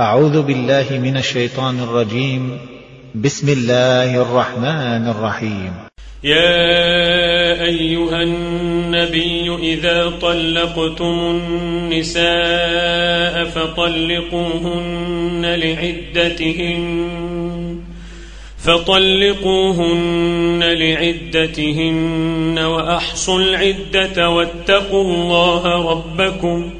أعوذ بالله من الشيطان الرجيم. بسم الله الرحمن الرحيم. يا أيها النبي إذا طلقتم النساء فطلقوهن لعدتهن فطلقوهن لعدتهن وأحصوا العدة واتقوا الله ربكم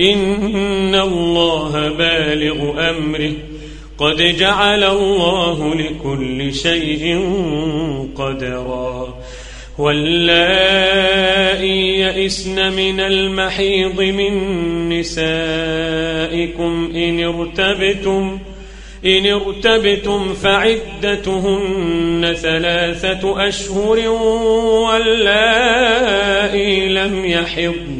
إن الله بالغ أمره. قد جعل الله لكل شيء قدرا. واللائي يئسن من المحيض من نسائكم إن ارتبتم إن ارتبتم فعدتهن ثلاثة أشهر واللائي لم يحضن.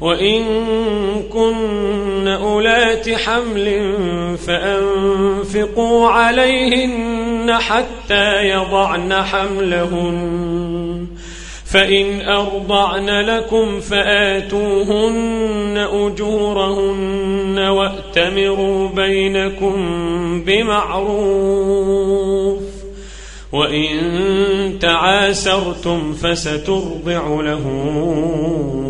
وإن كن أولات حمل فأنفقوا عليهن حتى يضعن حملهن. فإن أرضعن لكم فآتوهن أجورهن وأتمروا بينكم بمعروف. وإن تعاسرتم فسترضع له أخرى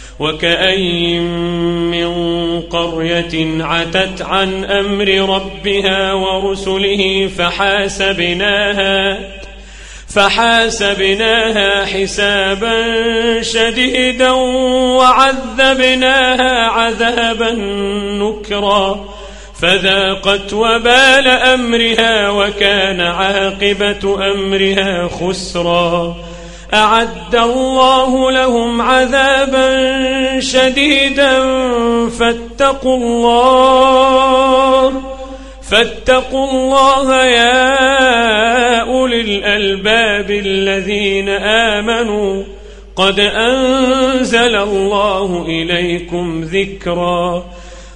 وكأي من قرية عتت عن أمر ربها ورسله فحاسبناها فحاسبناها حسابا شديدا وعذبناها عذابا نكرا فذاقت وبال أمرها وكان عاقبة أمرها خسرا أعد الله لهم عذابا شديدا. فاتقوا الله فاتقوا الله يا أولي الألباب الذين آمنوا. قد أنزل الله إليكم ذكرا.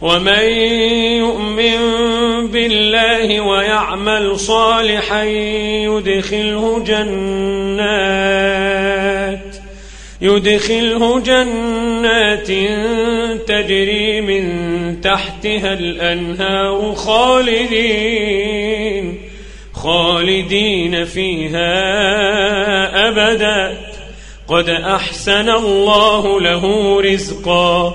ومن يؤمن بالله ويعمل صالحا يدخله جنات يدخله جنات تجري من تحتها الأنهار خالدين خالدين فيها أبدا. قد أحسن الله له رزقا.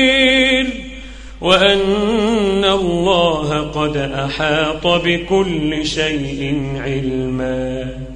وأن الله قد أحاط بكل شيء علما.